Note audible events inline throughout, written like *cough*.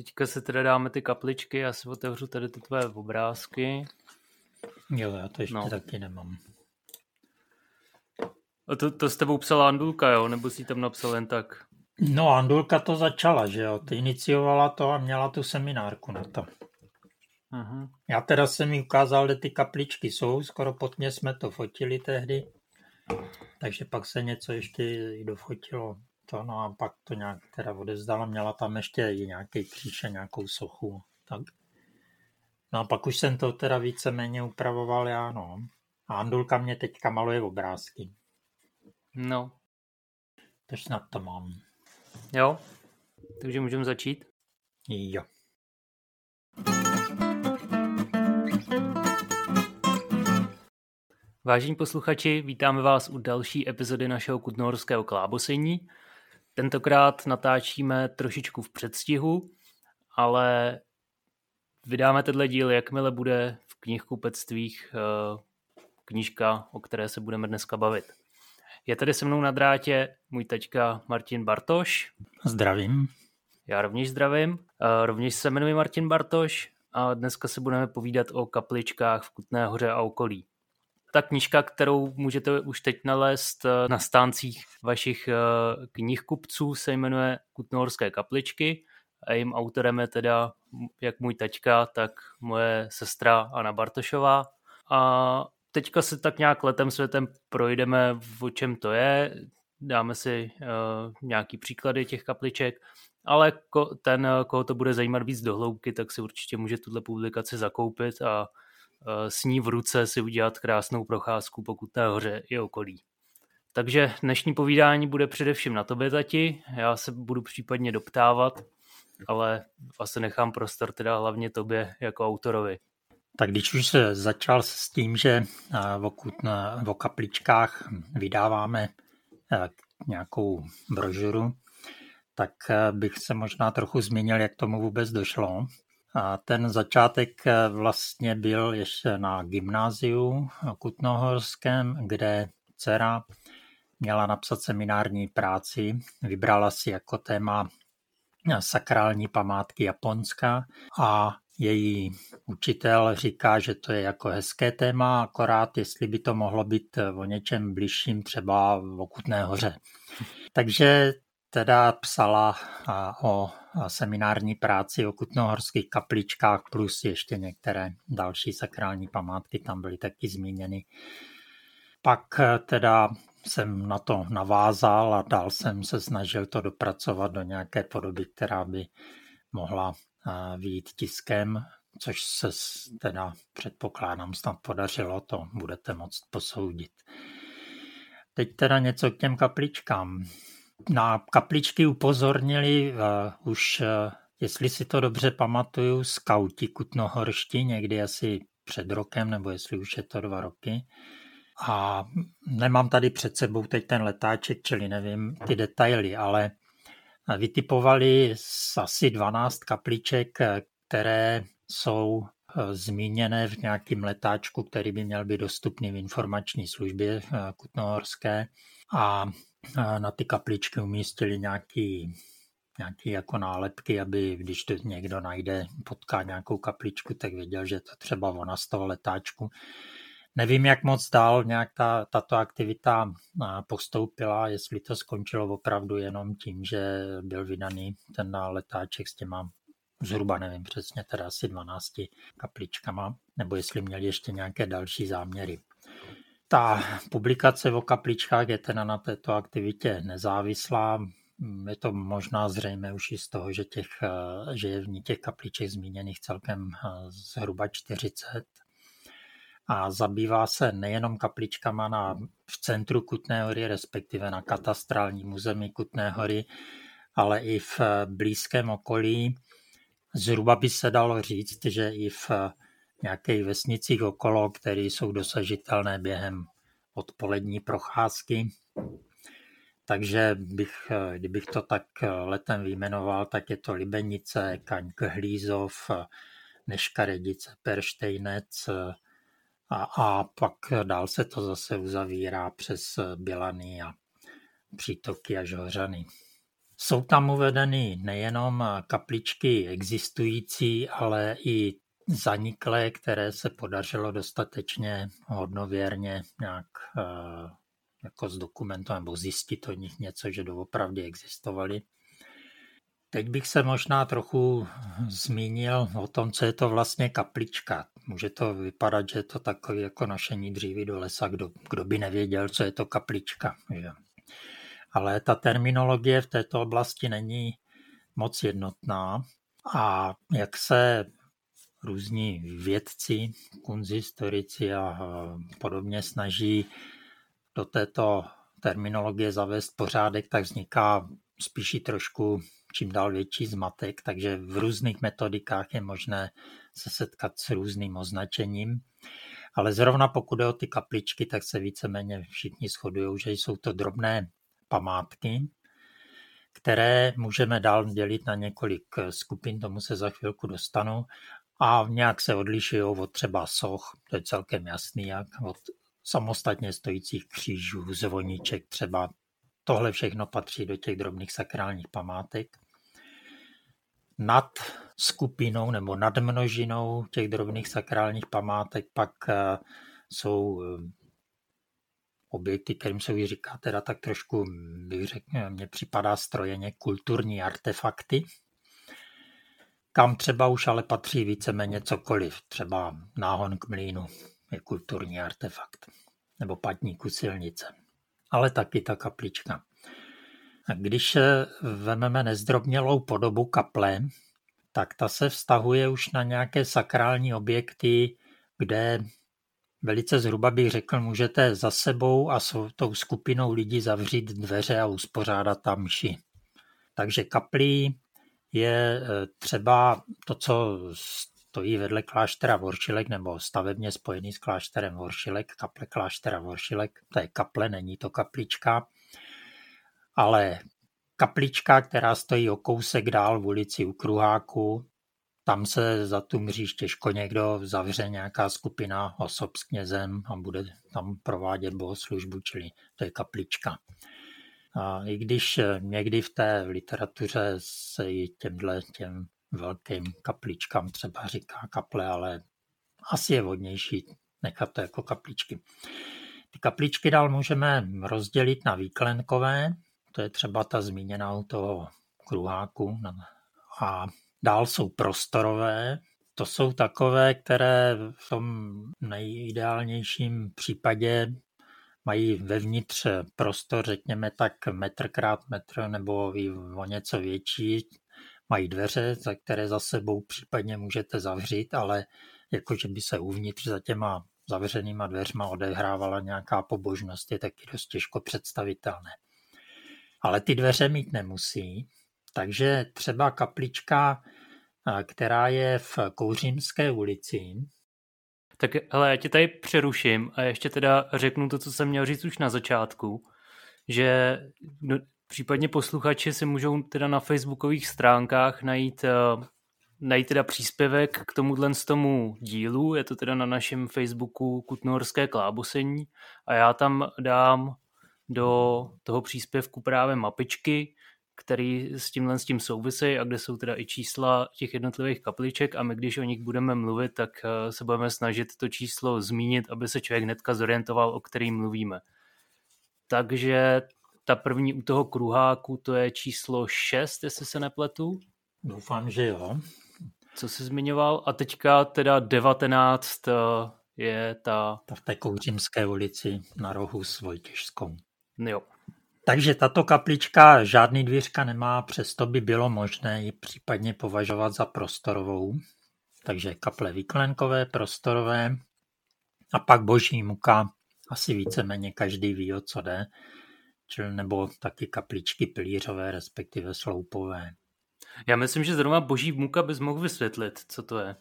Teďka se teda dáme ty kapličky, já si otevřu tady ty tvoje obrázky. Jo, já to ještě no. taky nemám. A to, to s tebou psala Andulka, jo? Nebo jsi tam napsal jen tak? No, Andulka to začala, že jo? Ty iniciovala to a měla tu seminárku na to. Uh-huh. Já teda jsem mi ukázal, kde ty kapličky jsou, skoro pod mě jsme to fotili tehdy, takže pak se něco ještě i dofotilo to, no a pak to nějak teda odezdala, měla tam ještě i nějaký kříž a nějakou sochu, tak. No a pak už jsem to teda víceméně upravoval já, no. A Andulka mě teďka maluje obrázky. No. Takže snad to mám. Jo, takže můžeme začít? Jo. Vážení posluchači, vítáme vás u další epizody našeho kutnohorského klábosení. Tentokrát natáčíme trošičku v předstihu, ale vydáme tenhle díl, jakmile bude v knihkupectvích eh, knížka, o které se budeme dneska bavit. Je tady se mnou na drátě můj teďka Martin Bartoš. Zdravím. Já rovněž zdravím. Eh, rovněž se jmenuji Martin Bartoš a dneska se budeme povídat o kapličkách v Kutné hoře a okolí ta knížka, kterou můžete už teď nalézt eh, na stáncích vašich eh, knihkupců, se jmenuje Kutnohorské kapličky. A jejím autorem je teda jak můj taťka, tak moje sestra Anna Bartošová. A teďka se tak nějak letem světem projdeme, o čem to je, dáme si uh, nějaký příklady těch kapliček, ale ko, ten, koho to bude zajímat víc do hloubky, tak si určitě může tuhle publikaci zakoupit a s ní v ruce si udělat krásnou procházku po Kutné hoře i okolí. Takže dnešní povídání bude především na tobě, tati. Já se budu případně doptávat, ale asi nechám prostor teda hlavně tobě jako autorovi. Tak když už se začal s tím, že v o kapličkách vydáváme eh, nějakou brožuru, tak eh, bych se možná trochu zmínil, jak tomu vůbec došlo. A ten začátek eh, vlastně byl ještě na gymnáziu Kutnohorském, kde dcera měla napsat seminární práci. Vybrala si jako téma sakrální památky Japonska a její učitel říká, že to je jako hezké téma, akorát jestli by to mohlo být o něčem bližším třeba v Okutné hoře. Takže teda psala o seminární práci o kutnohorských kapličkách plus ještě některé další sakrální památky tam byly taky zmíněny. Pak e, teda jsem na to navázal a dál jsem se snažil to dopracovat do nějaké podoby, která by mohla e, výjít tiskem, což se teda předpokládám snad podařilo, to budete moct posoudit. Teď teda něco k těm kapličkám na kapličky upozornili uh, už, uh, jestli si to dobře pamatuju, skauti kutnohorští někdy asi před rokem, nebo jestli už je to dva roky. A nemám tady před sebou teď ten letáček, čili nevím ty detaily, ale vytipovali asi 12 kapliček, které jsou eh, zmíněné v nějakém letáčku, který by měl být dostupný v informační službě kutnohorské. A na ty kapličky umístili nějaký, nějaký jako nálepky, aby když to někdo najde, potká nějakou kapličku, tak věděl, že to třeba ona z toho letáčku. Nevím, jak moc dál nějak ta, tato aktivita postoupila, jestli to skončilo opravdu jenom tím, že byl vydaný ten letáček s těma zhruba nevím přesně, teda asi 12 kapličkama, nebo jestli měli ještě nějaké další záměry. Ta publikace o kapličkách je teda na této aktivitě nezávislá. Je to možná zřejmé už i z toho, že, těch, že je v ní těch kapliček zmíněných celkem eh, zhruba 40 a zabývá se nejenom kapličkama na, v centru Kutné hory, respektive na katastrálním území Kutné hory, ale i v blízkém okolí. Zhruba by se dalo říct, že i v nějakých vesnicích okolo, které jsou dosažitelné během odpolední procházky. Takže bych, kdybych to tak letem vyjmenoval, tak je to Libenice, Kaňk Hlízov, Neškaredice, Perštejnec a, a pak dál se to zase uzavírá přes Bělany a přítoky až Hořany. Jsou tam uvedeny nejenom kapličky existující, ale i zaniklé, které se podařilo dostatečně hodnověrně nějak uh, jako zdokumentovat nebo zjistit o nich něco, že doopravdy existovaly. Teď bych se možná trochu zmínil o tom, co je to vlastně kaplička. Může to vypadat, že je to takový jako nošení dříví do lesa, kdo, kdo by nevěděl, co je to kaplička. Že? Ale ta terminologie v této oblasti není moc jednotná a jak se různí vědci, kunzistorici a podobně snaží do této terminologie zavést pořádek, tak vzniká spíš trošku čím dál větší zmatek, takže v různých metodikách je možné se setkat s různým označením. Ale zrovna pokud je o ty kapličky, tak se víceméně všichni shodují, že jsou to drobné památky, které můžeme dál dělit na několik skupin, tomu se za chvilku dostanu, a nějak se odlišují od třeba soch, to je celkem jasný, jak od samostatně stojících křížů, zvoníček třeba. Tohle všechno patří do těch drobných sakrálních památek. Nad skupinou nebo nad množinou těch drobných sakrálních památek pak eh, jsou eh, objekty, kterým se říká teda tak trošku, bych řekl, mně připadá strojeně kulturní artefakty, kam třeba už ale patří víceméně cokoliv, třeba náhon k mlínu je kulturní artefakt, nebo patníku silnice, ale taky ta kaplička. Když vememe nezdrobnělou podobu kaple, tak ta se vztahuje už na nějaké sakrální objekty, kde velice zhruba bych řekl, můžete za sebou a s tou skupinou lidí zavřít dveře a uspořádat tam mši. Takže kaplí je eh, třeba to, co stojí vedle kláštera Voršilek nebo stavebně spojený s klášterem Voršilek, kaple kláštera Voršilek, to je kaple, není to kaplička, ale kaplička, která stojí o kousek dál v ulici u Kruháku, tam se za tu mříž těžko někdo zavře nějaká skupina osob s knězem a bude tam provádět bohoslužbu, čili to je kaplička. A I když někdy v té literatuře se i těmhle těm velkým kapličkám třeba říká kaple, ale asi je vhodnější nechat to jako kapličky. Ty kapličky dál můžeme rozdělit na výklenkové, to je třeba ta zmíněná u toho kruháku. A dál jsou prostorové, to jsou takové, které v tom nejideálnějším případě mají vevnitř prostor, řekněme tak metr krát metr nebo o něco větší. Mají dveře, za které za sebou případně můžete zavřít, ale jakože by se uvnitř za těma zavřenýma dveřma odehrávala nějaká pobožnost, je taky dost těžko představitelné. Ale ty dveře mít nemusí, takže třeba kaplička, která je v Kouřimské ulici, tak hele, já tě tady přeruším a ještě teda řeknu to, co jsem měl říct už na začátku, že no, případně posluchači si můžou teda na facebookových stránkách najít, uh, najít teda příspěvek k tomuhle z tomu dílu, je to teda na našem Facebooku Kutnohorské klábosení a já tam dám do toho příspěvku právě mapičky, který s tímhle s tím souvisí a kde jsou teda i čísla těch jednotlivých kapliček a my když o nich budeme mluvit, tak eh, se budeme snažit to číslo zmínit, aby se člověk hnedka zorientoval, o kterým mluvíme. Takže ta první u toho kruháku to je číslo 6, jestli se nepletu. Doufám, že jo. Co jsi zmiňoval? A teďka teda 19 eh, je ta... Ta v té Kouřimské ulici na rohu s Vojtěžskou. Jo. Takže tato kaplička žádný dvířka nemá, přesto by bylo možné ji případně považovat za prostorovou. Takže kaple výklenkové, prostorové a pak boží muka, asi víceméně každý ví, o co jde, čili nebo taky kapličky pilířové, respektive sloupové. Já myslím, že zrovna boží muka bys mohl vysvětlit, co to je.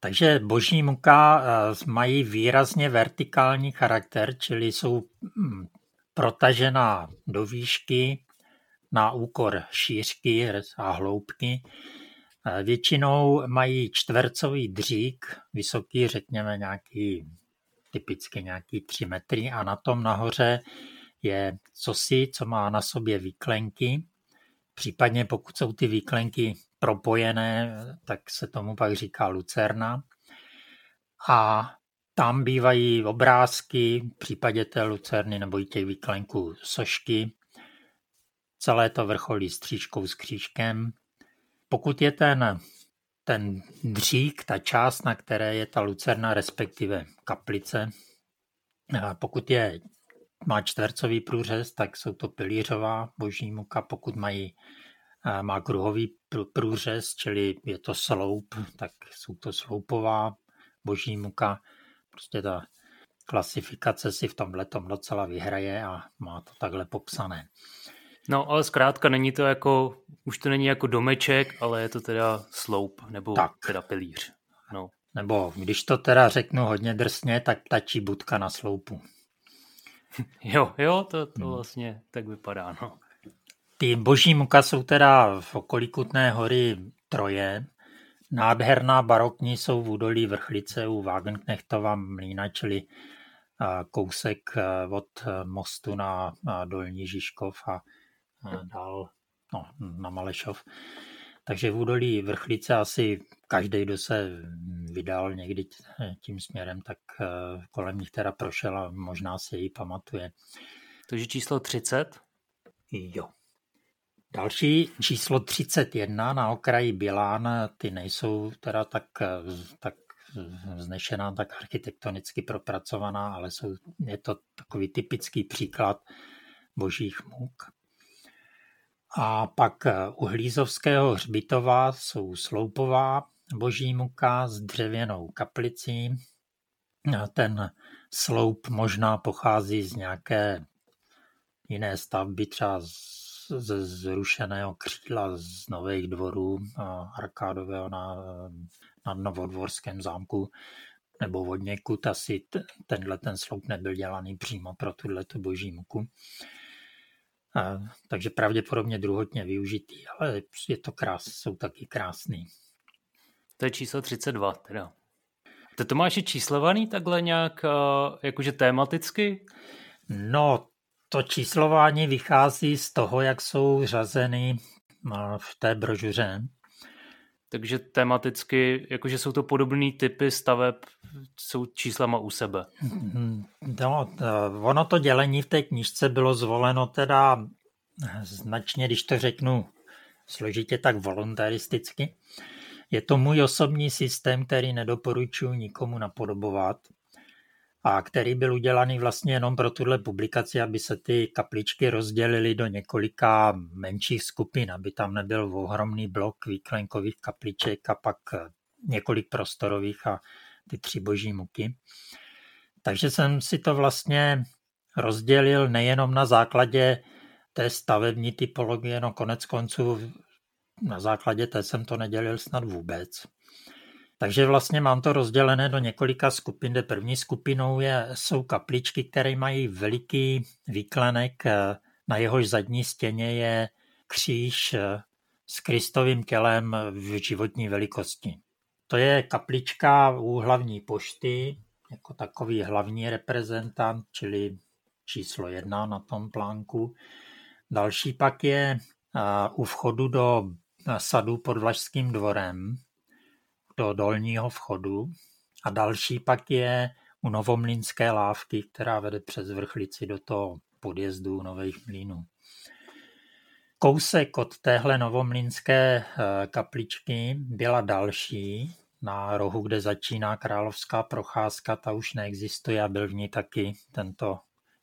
Takže boží muka eh, mají výrazně vertikální charakter, čili jsou hm, protažená do výšky na úkor šířky a hloubky. Většinou mají čtvercový dřík, vysoký řekněme nějaký typicky nějaký 3 metry a na tom nahoře je cosi, co má na sobě výklenky, Případně pokud jsou ty výklenky propojené, tak se tomu pak říká lucerna. A tam bývají obrázky, v případě té lucerny nebo i těch výklenků sošky. Celé to vrcholí střížkou s křížkem. Pokud je ten, ten dřík, ta část, na které je ta lucerna, respektive kaplice, pokud je, má čtvercový průřez, tak jsou to pilířová boží muka. Pokud mají, má kruhový průřez, čili je to sloup, tak jsou to sloupová boží muka. Prostě ta klasifikace si v tomhle tom docela vyhraje a má to takhle popsané. No, ale zkrátka není to jako, už to není jako domeček, ale je to teda sloup, nebo tak. teda pilíř. No. Nebo když to teda řeknu hodně drsně, tak ptačí budka na sloupu. *laughs* jo, jo, to, to hmm. vlastně tak vypadá, no. Ty boží muka jsou teda v okolí Kutné hory troje. Nádherná barokní jsou v údolí Vrchlice u Wagenknechtova mlína, čili kousek od mostu na Dolní Žižkov a dál no, na Malešov. Takže v údolí Vrchlice asi každý, kdo se vydal někdy tím směrem, tak kolem nich teda prošel a možná si ji pamatuje. Takže číslo 30? Jo. Další číslo 31 na okraji Bilán, ty nejsou teda tak, tak vznešená, tak architektonicky propracovaná, ale jsou, je to takový typický příklad božích muk. A pak u Hlízovského hřbitova jsou sloupová boží muka s dřevěnou kaplicí. Ten sloup možná pochází z nějaké jiné stavby, třeba z ze zrušeného křídla z Nových dvorů Arkádového na, na Novodvorském zámku nebo od někud asi tenhle ten sloup nebyl dělaný přímo pro tuhle boží muku. A, takže pravděpodobně druhotně využitý, ale je to krás, jsou taky krásný. To je číslo 32 teda. To, to máš číslovaný takhle nějak jakože tematicky? No, to číslování vychází z toho, jak jsou řazeny v té brožuře. Takže tematicky, jakože jsou to podobné typy staveb, jsou číslama u sebe. No, ono to dělení v té knižce bylo zvoleno teda značně, když to řeknu složitě, tak voluntaristicky. Je to můj osobní systém, který nedoporučuji nikomu napodobovat a který byl udělaný vlastně jenom pro tuhle publikaci, aby se ty kapličky rozdělily do několika menších skupin, aby tam nebyl ohromný blok výklenkových kapliček a pak několik prostorových a ty tři boží muky. Takže jsem si to vlastně rozdělil nejenom na základě té stavební typologie, no konec konců na základě té jsem to nedělil snad vůbec. Takže vlastně mám to rozdělené do několika skupin, kde první skupinou je, jsou kapličky, které mají veliký výklenek, eh, na jehož zadní stěně je kříž eh, s Kristovým tělem v životní velikosti. To je kaplička u hlavní pošty, jako takový hlavní reprezentant, čili číslo jedna na tom plánku. Další pak je eh, u vchodu do sadu pod Vlašským dvorem, do dolního vchodu a další pak je u Novomlínské lávky, která vede přes vrchlici do toho podjezdu Nových mlínů. Kousek od téhle novomlínské eh, kapličky byla další na rohu, kde začíná královská procházka, ta už neexistuje a byl v ní taky tento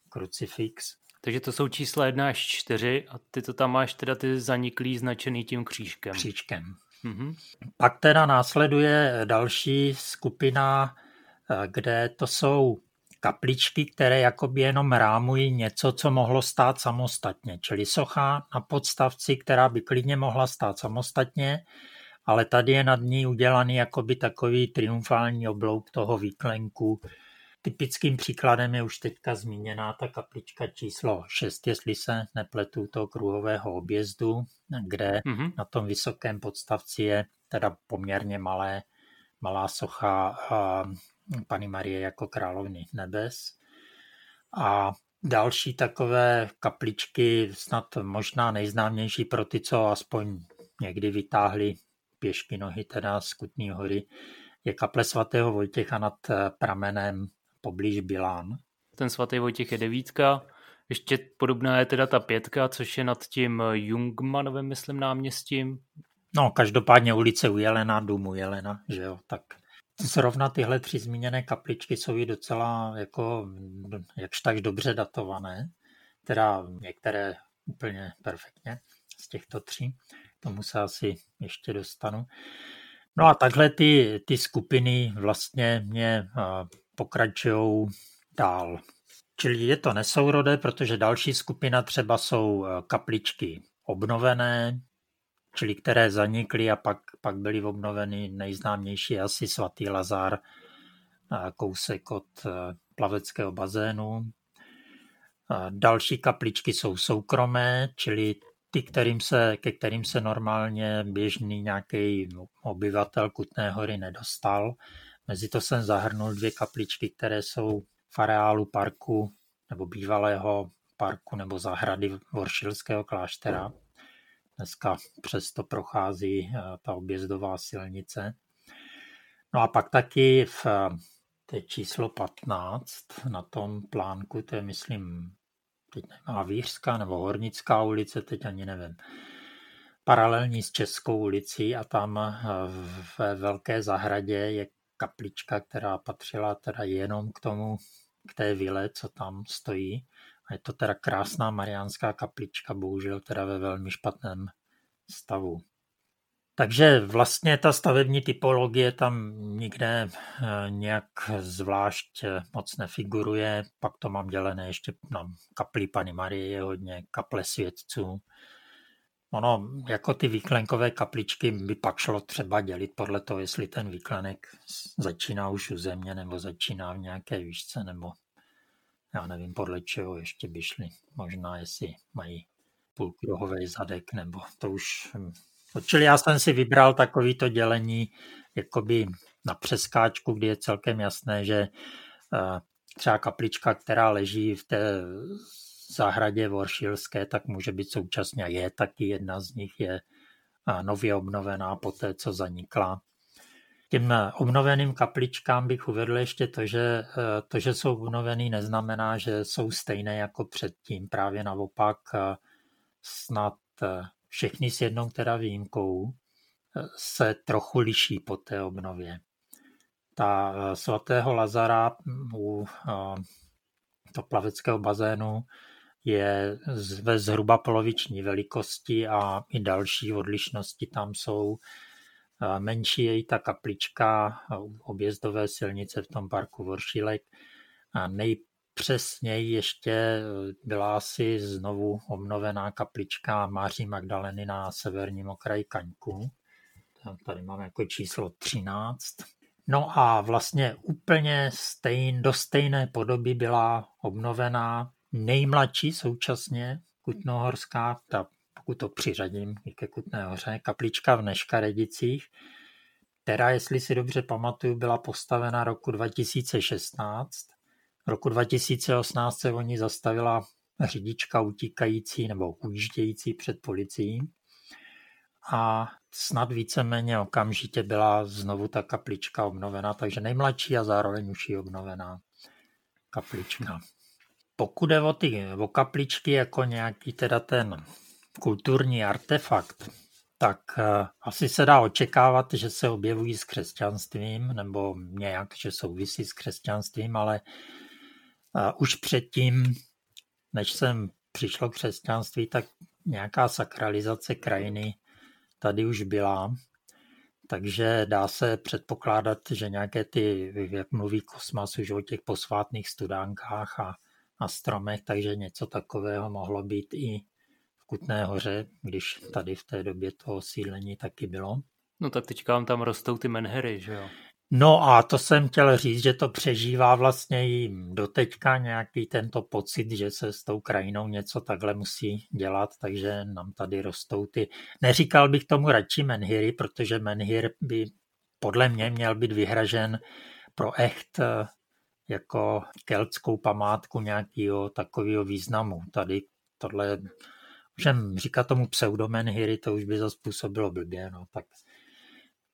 krucifix. Takže to jsou čísla 1 až 4 a ty to tam máš teda ty zaniklý značený tím křížkem. Křížkem. Mm-hmm. Pak teda následuje další skupina, eh, kde to jsou kapličky, které jakoby jenom rámují něco, co mohlo stát samostatně, čili socha na podstavci, která by klidně mohla stát samostatně, ale tady je nad ní udělaný jakoby takový triumfální oblouk toho výklenku, Typickým příkladem je už teďka zmíněná ta kaplička číslo 6, jestli se nepletu toho kruhového objezdu, kde mm-hmm. na tom vysokém podstavci je teda poměrně malé, malá socha Pany Marie jako královny nebes. A další takové kapličky, snad možná nejznámější pro ty, co aspoň někdy vytáhli pěšky nohy teda z Kutní hory, je kaple svatého Vojtěcha nad pramenem poblíž Bilán. Ten svatý Vojtěch je devítka, ještě podobná je teda ta pětka, což je nad tím Jungmanovem, myslím, náměstím. No, každopádně ulice u Jelena, dům u Jelena, že jo, tak zrovna tyhle tři zmíněné kapličky jsou i docela jako jakž tak dobře datované, teda některé úplně perfektně z těchto tří, tomu se asi ještě dostanu. No a takhle ty, ty skupiny vlastně mě pokračují dál. Čili je to nesourodé, protože další skupina třeba jsou eh, kapličky obnovené, čili které zanikly a pak, pak byly obnoveny nejznámější asi svatý Lazar, eh, kousek od eh, plaveckého bazénu. Další kapličky jsou soukromé, čili ty, kterým se, ke kterým se normálně běžný nějaký obyvatel Kutné hory nedostal. Mezi to jsem zahrnul dvě kapličky, které jsou v areálu parku nebo bývalého parku nebo zahrady Voršilského kláštera. Dneska přesto prochází eh, ta objezdová silnice. No a pak taky v to je číslo 15 na tom plánku, to je myslím, teď nemá Vířská nebo Hornická ulice, teď ani nevím, paralelní s Českou ulicí a tam eh, ve Velké zahradě je kaplička, která patřila teda jenom k tomu, k té vile, co tam stojí. A je to teda krásná mariánská kaplička, bohužel teda ve velmi špatném stavu. Takže vlastně ta stavební typologie tam nikde eh, nějak zvlášť eh, moc nefiguruje. Pak to mám dělené ještě na kapli Pany Marie je hodně, kaple svědců, Ono, jako ty výklenkové kapličky by pak šlo třeba dělit podle toho, jestli ten výklenek začíná už u země, nebo začíná v nějaké výšce, nebo já nevím, podle čeho ještě by šli. Možná, jestli mají půlkruhový zadek, nebo to už... Hm. Čili já jsem si vybral takovýto dělení jakoby na přeskáčku, kdy je celkem jasné, že eh, třeba kaplička, která leží v té zahradě Voršilské, tak může být současně je taky jedna z nich je nově obnovená po té, co zanikla. Těm obnoveným kapličkám bych uvedl ještě to, že e, to, že jsou obnovený, neznamená, že jsou stejné jako předtím. Právě naopak e, snad e, všechny s jednou teda výjimkou se trochu liší po té obnově. Ta svatého Lazara u plaveckého bazénu je ve zhruba poloviční velikosti a i další odlišnosti tam jsou. Menší je i ta kaplička objezdové silnice v tom parku Voršílek. A nejpřesněji ještě byla asi znovu obnovená kaplička Máří Magdaleny na severním okraji Kaňku. Tady máme jako číslo 13. No a vlastně úplně stejn, do stejné podoby byla obnovená nejmladší současně Kutnohorská, ta, pokud to přiřadím ke Kutné hoře, kaplička v Neškaredicích, která, jestli si dobře pamatuju, byla postavena roku 2016. Roku 2018 se o ní zastavila řidička utíkající nebo ujíždějící před policií a snad víceméně okamžitě byla znovu ta kaplička obnovena, takže nejmladší a zároveň už i obnovená kaplička. Pokud je o ty o kapličky jako nějaký teda ten kulturní artefakt, tak uh, asi se dá očekávat, že se objevují s křesťanstvím, nebo nějak, že souvisí s křesťanstvím, ale uh, už předtím, než jsem přišlo křesťanství, tak nějaká sakralizace krajiny tady už byla. Takže dá se předpokládat, že nějaké ty, jak mluví Kosmas už o těch posvátných studánkách a na stromech, takže něco takového mohlo být i v Kutné hoře, když tady v té době to osídlení taky bylo. No tak teďka vám tam rostou ty menhery, že jo? No a to jsem chtěl říct, že to přežívá vlastně i doteďka nějaký tento pocit, že se s tou krajinou něco takhle musí dělat, takže nám tady rostou ty... Neříkal bych tomu radši menhiry, protože menhir by podle mě měl být vyhražen pro echt jako keltskou památku nějakého takového významu. Tady tohle, můžeme říkat tomu pseudomenhiry, to už by zase působilo blbě, no tak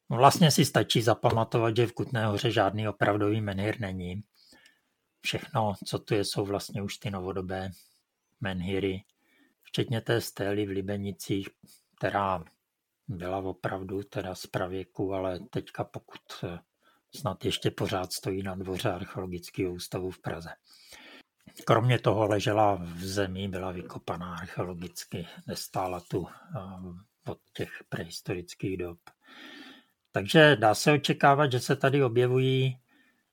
vlastně si stačí zapamatovat, že v Kutné hoře žádný opravdový menhir není. Všechno, co tu je, jsou vlastně už ty novodobé menhiry, včetně té stély v Libenicích, která byla opravdu teda z pravěku, ale teďka pokud eh, snad ještě pořád stojí na dvoře archeologického ústavu v Praze. Kromě toho ležela v zemi, byla vykopaná archeologicky, nestála tu eh, od těch prehistorických dob. Takže dá se očekávat, že se tady objevují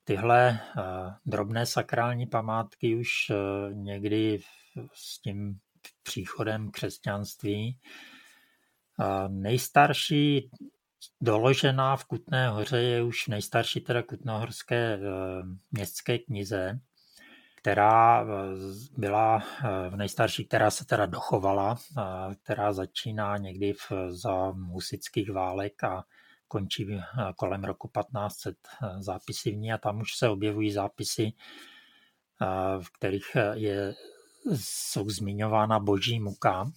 tyhle eh, drobné sakrální památky už někdy s tím příchodem křesťanství. Nejstarší doložená v Kutné hoře je už nejstarší teda kutnohorské eh, městské knize, která eh, byla v eh, nejstarší, která se teda dochovala, která začíná někdy v, za husických válek a končí kolem roku 1500 zápisy v ní a tam už se objevují zápisy, v kterých je jsou zmiňována boží muka.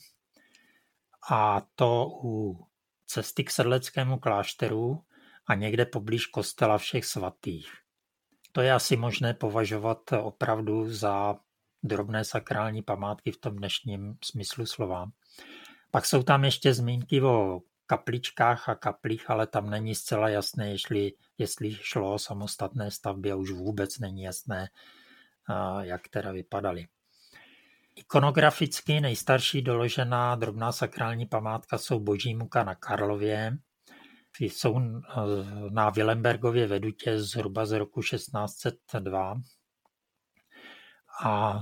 A to u cesty k sedleckému klášteru a někde poblíž kostela všech svatých. To je asi možné považovat opravdu za drobné sakrální památky v tom dnešním smyslu slova. Pak jsou tam ještě zmínky o kapličkách a kaplích, ale tam není zcela jasné, jestli, jestli šlo o samostatné stavby a už vůbec není jasné, jak teda vypadaly. Ikonograficky nejstarší doložená drobná sakrální památka jsou Boží muka na Karlově. Jsou eh, na Vilembergově vedutě zhruba z roku 1602. A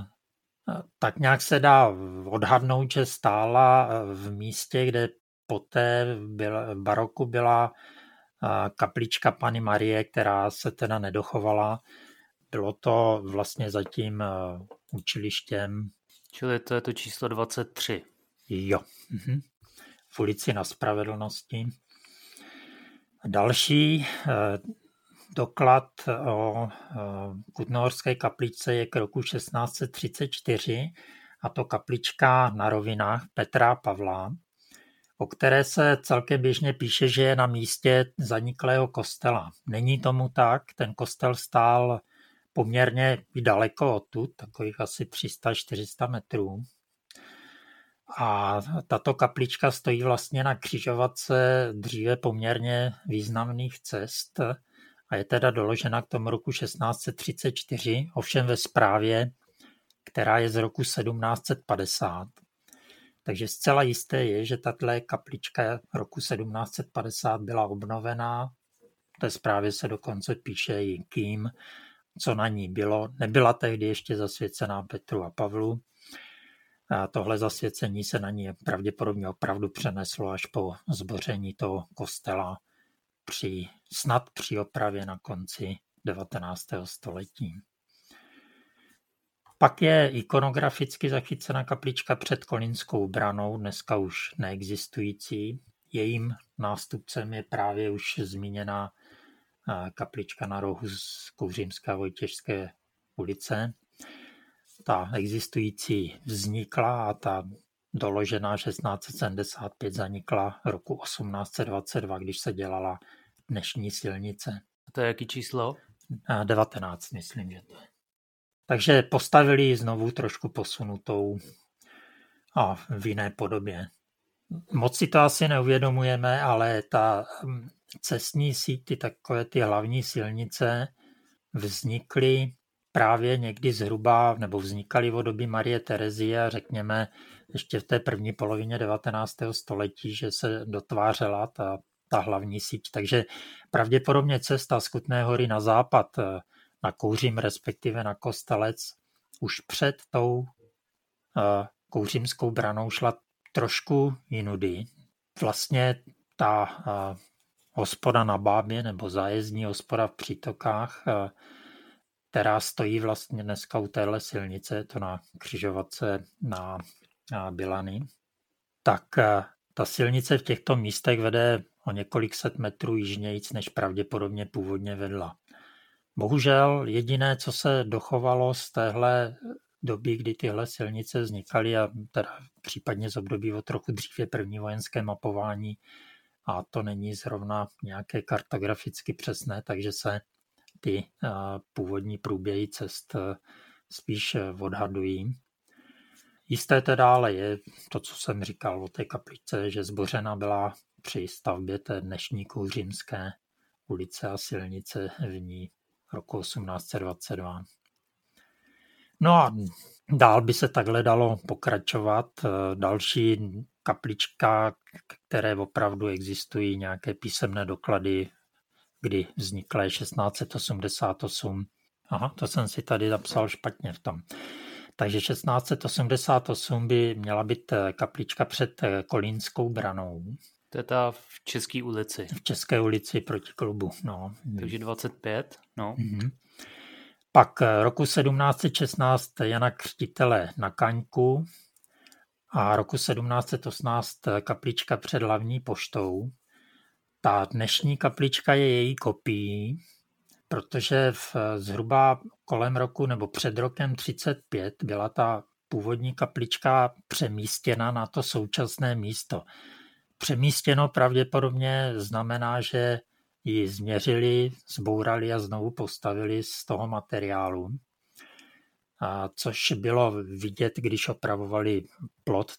eh, tak nějak se dá odhadnout, že stála eh, v místě, kde poté v baroku byla kaplička Pany Marie, která se teda nedochovala. Bylo to vlastně zatím učilištěm Čili to je to číslo 23. Jo. Mhm. V ulici na Spravedlnosti. Další eh, doklad o eh, Kutnohorské kapličce je k roku 1634 a to kaplička na rovinách Petra Pavla, o které se celkem běžně píše, že je na místě zaniklého kostela. Není tomu tak, ten kostel stál poměrně daleko odtud, takových asi 300-400 metrů. A tato kaplička stojí vlastně na křižovatce dříve poměrně významných cest a je teda doložena k tomu roku 1634, ovšem ve zprávě, která je z roku 1750. Takže zcela jisté je, že tato kaplička roku 1750 byla obnovená. V té zprávě se dokonce píše i kým co na ní bylo. Nebyla tehdy ještě zasvěcená Petru a Pavlu. A tohle zasvěcení se na ní pravděpodobně opravdu přeneslo až po zboření toho kostela při, snad při opravě na konci 19. století. Pak je ikonograficky zachycena kaplička před Kolínskou branou, dneska už neexistující. Jejím nástupcem je právě už zmíněná kaplička na rohu z Kouřímské a Vojtěžské ulice. Ta existující vznikla a ta doložená 1675 zanikla roku 1822, když se dělala dnešní silnice. A to je jaký číslo? 19, myslím, že to je. Takže postavili znovu trošku posunutou a v jiné podobě. Moc si to asi neuvědomujeme, ale ta cestní síť, ty takové ty hlavní silnice vznikly právě někdy zhruba, nebo vznikaly v doby Marie Terezie řekněme ještě v té první polovině 19. století, že se dotvářela ta, ta hlavní síť. Takže pravděpodobně cesta z Kutné hory na západ eh, na Kouřím, respektive na Kostelec, už před tou uh, Kouřímskou branou šla trošku jinudy. Vlastně ta uh, hospoda na Bábě nebo zájezdní hospoda v přítokách, eh, která stojí vlastně dneska u téhle silnice, je to na křižovatce na, na Bilany, tak eh, ta silnice v těchto místech vede o několik set metrů jižnějíc, než pravděpodobně původně vedla. Bohužel jediné, co se dochovalo z téhle doby, kdy tyhle silnice vznikaly a teda případně z období o trochu dřív je první vojenské mapování a to není zrovna nějaké kartograficky přesné, takže se ty původní průběhy cest spíš odhadují. Jisté teda ale je to, co jsem říkal o té kapličce, že zbořena byla při stavbě té dnešní kouřímské ulice a silnice v ní roku 1822. No a dál by se takhle dalo pokračovat. Další kaplička, které opravdu existují nějaké písemné doklady, kdy vznikla je 1688. Aha, to jsem si tady zapsal špatně v tom. Takže 1688 by měla být kaplička před Kolínskou branou. To je ta v České ulici. V České ulici proti klubu, no. Takže 25, no. Mm-hmm. Pak eh, roku 1716 Jana Křtitele na Kaňku a roku 1718 eh, kaplička před hlavní poštou. Ta dnešní kaplička je její kopií, protože v eh, zhruba kolem roku nebo před rokem 35 byla ta původní kaplička přemístěna na to současné místo. Přemístěno pravděpodobně znamená, že ji změřili, zbourali a znovu postavili z toho materiálu. A což bylo vidět, když opravovali plot,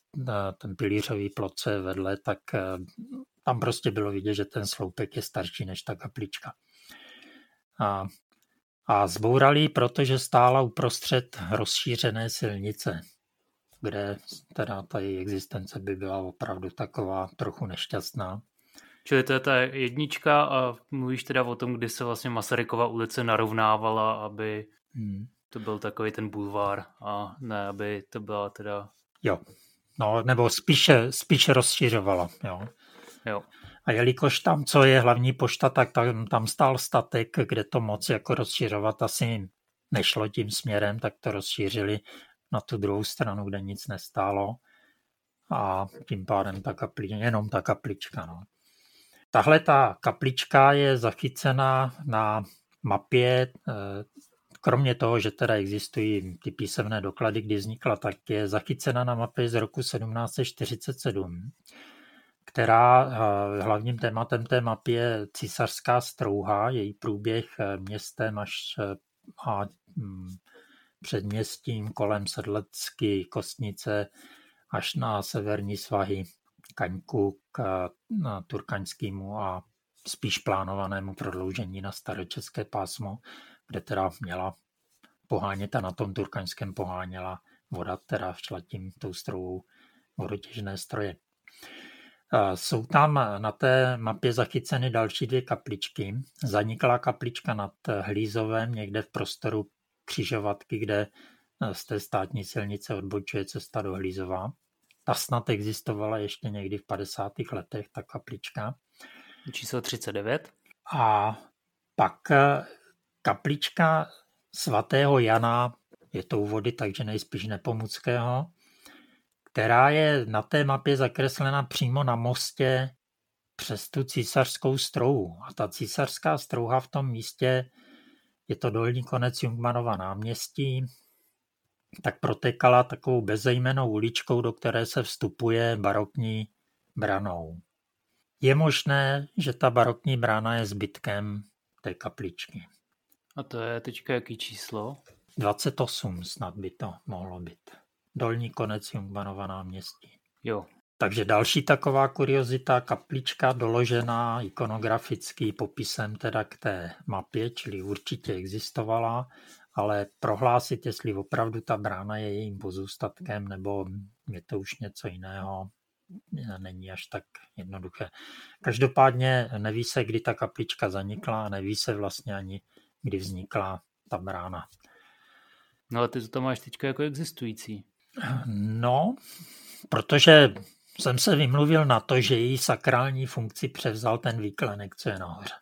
ten pilířový plot, co je vedle, tak e, tam prostě bylo vidět, že ten sloupek je starší než ta kaplička. A, a zbourali, protože stála uprostřed rozšířené silnice, kde teda ta její existence by byla opravdu taková trochu nešťastná. Čili to je ta jednička a mluvíš teda o tom, kdy se vlastně Masarykova ulice narovnávala, aby hmm. to byl takový ten bulvár a ne, aby to byla teda... Jo, no nebo spíše, spíše rozšiřovala, jo. Jo. A jelikož tam, co je hlavní pošta, tak tam, tam stál statek, kde to moc jako rozšiřovat asi nešlo tím směrem, tak to rozšířili na tu druhou stranu, kde nic nestálo a tím pádem ta kapli, jenom ta kaplička. No. Tahle ta kaplička je zachycena na mapě, eh, kromě toho, že teda existují ty písemné doklady, kdy vznikla, tak je zachycena na mapě z roku 1747, která eh, hlavním tématem té mapy je císařská strouha, její průběh eh, městem až a hm, předměstím kolem Sedlecky, Kostnice až na severní svahy Kaňku k turkaňskému a spíš plánovanému prodloužení na staročeské pásmo, kde teda měla pohánět a na tom turkaňském poháněla voda, teda šla tím tou strovou vodotěžné stroje. Jsou tam na té mapě zachyceny další dvě kapličky. Zaniklá kaplička nad Hlízovem, někde v prostoru křižovatky, kde z té státní silnice odbočuje cesta do Hlízova. Ta snad existovala ještě někdy v 50. letech, ta kaplička. Číslo 39. A pak eh, kaplička svatého Jana, je to u vody, takže nejspíš nepomuckého, která je na té mapě zakreslena přímo na mostě přes tu císařskou strouhu. A ta císařská strouha v tom místě je to dolní konec Jungmanova náměstí, tak protekala takovou bezejmenou uličkou, do které se vstupuje barokní branou. Je možné, že ta barokní brána je zbytkem té kapličky. A to je teďka jaký číslo? 28 snad by to mohlo být. Dolní konec Jungmanova náměstí. Jo. Takže další taková kuriozita, kaplička doložená ikonografický popisem teda k té mapě, čili určitě existovala ale prohlásit, jestli opravdu ta brána je jejím pozůstatkem, nebo je to už něco jiného, není až tak jednoduché. Každopádně neví se, kdy ta kaplička zanikla a neví se vlastně ani, kdy vznikla ta brána. No ale ty to máš teďka jako existující. No, protože jsem se vymluvil na to, že její sakrální funkci převzal ten výklenek, co je nahoře.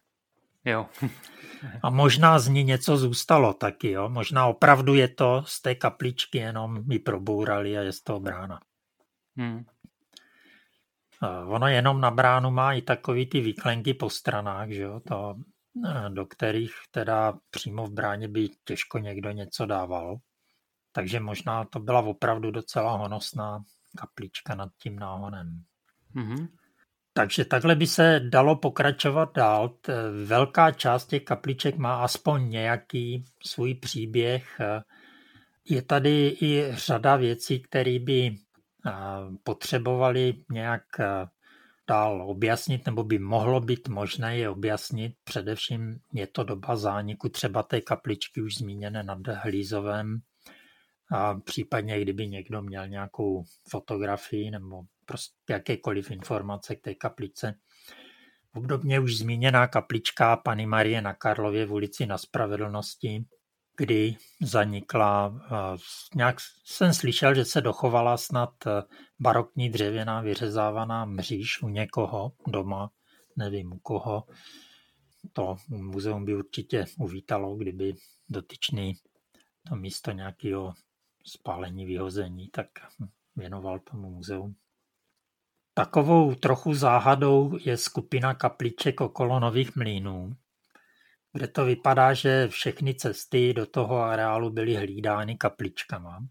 Jo. *laughs* A možná z ní něco zůstalo taky, jo. Možná opravdu je to z té kapličky, jenom mi probourali a je z toho brána. Hmm. Ono jenom na bránu má i takový ty výklenky po stranách, že jo. To do kterých teda přímo v bráně by těžko někdo něco dával. Takže možná to byla opravdu docela honosná kaplička nad tím náhonem. Mm-hmm. Takže takhle by se dalo pokračovat dál. Velká část těch kapliček má aspoň nějaký svůj příběh. Je tady i řada věcí, které by potřebovali nějak dál objasnit, nebo by mohlo být možné je objasnit. Především je to doba zániku třeba té kapličky už zmíněné nad Hlízovem, a případně kdyby někdo měl nějakou fotografii nebo prostě jakékoliv informace k té kaplice. Obdobně už zmíněná kaplička Pany Marie na Karlově v ulici na Spravedlnosti, kdy zanikla, nějak jsem slyšel, že se dochovala snad e, barokní dřevěná vyřezávaná mříž u někoho doma, nevím u koho. To muzeum by určitě uvítalo, kdyby dotyčný to místo nějakého spálení, vyhození, tak věnoval tomu muzeu. Takovou trochu záhadou je skupina kapliček okolo Nových mlínů, kde to vypadá, že všechny cesty do toho areálu byly hlídány kapličkama.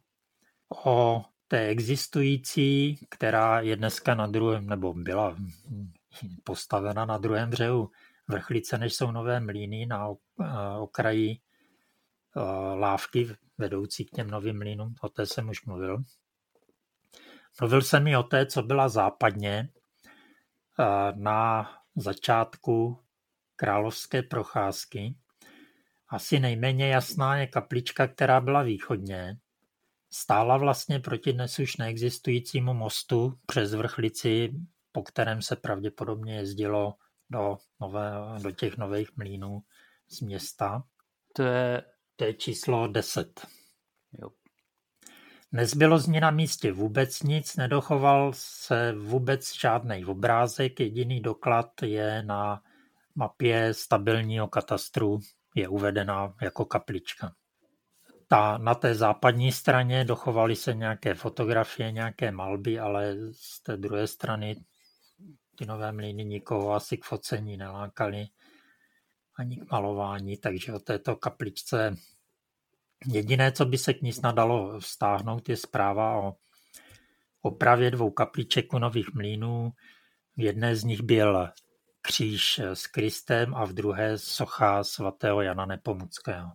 O té existující, která je dneska na druhém, nebo byla postavena na druhém břehu vrchlice, než jsou nové mlíny na okraji lávky vedoucí k těm novým mlínům, o té jsem už mluvil. Mluvil jsem i o té, co byla západně eh, na začátku královské procházky. Asi nejméně jasná je kaplička, která byla východně. Stála vlastně proti dnes už neexistujícímu mostu přes vrchlici, po kterém se pravděpodobně jezdilo do, nové, do těch nových mlínů z města. To je... To je číslo 10. Jo. Nezbylo z ní na místě vůbec nic, nedochoval se vůbec žádný obrázek, jediný doklad je na mapě stabilního katastru, je uvedena jako kaplička. Ta, na té západní straně dochovaly se nějaké fotografie, nějaké malby, ale z té druhé strany ty nové mlýny nikoho asi k focení nelákali ani k malování, takže o této kapličce Jediné, co by se k ní snad dalo vztáhnout, je zpráva o opravě dvou kapliček u Nových mlínů. V jedné z nich byl kříž s Kristem a v druhé socha svatého Jana Nepomuckého.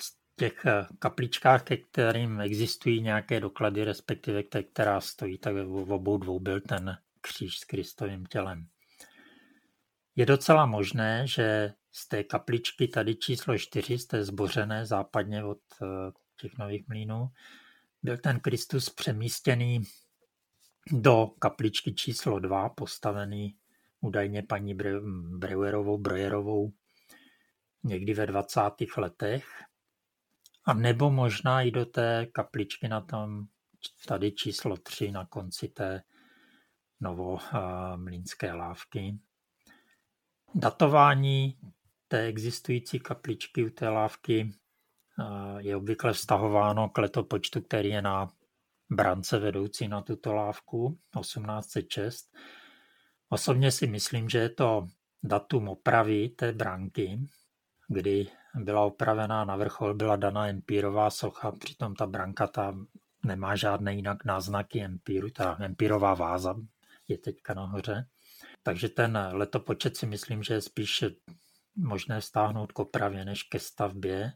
V těch kapličkách, ke kterým existují nějaké doklady, respektive která stojí, tak v obou dvou byl ten kříž s Kristovým tělem. Je docela možné, že z té kapličky tady číslo 4, z té zbořené západně od eh, těch nových mlínů, byl ten Kristus přemístěný do kapličky číslo 2, postavený údajně paní Breuerovou, Brojerovou někdy ve 20. letech. A nebo možná i do té kapličky na tom tady číslo 3 na konci té novomlínské lávky. Datování té existující kapličky u té lávky je obvykle vztahováno k letopočtu, který je na brance vedoucí na tuto lávku 1806. Osobně si myslím, že je to datum opravy té branky, kdy byla opravená na vrchol, byla dana empírová socha, přitom ta branka ta nemá žádné jinak náznaky empíru, ta empírová váza je teďka nahoře. Takže ten letopočet si myslím, že je spíš možné stáhnout k opravě než ke stavbě.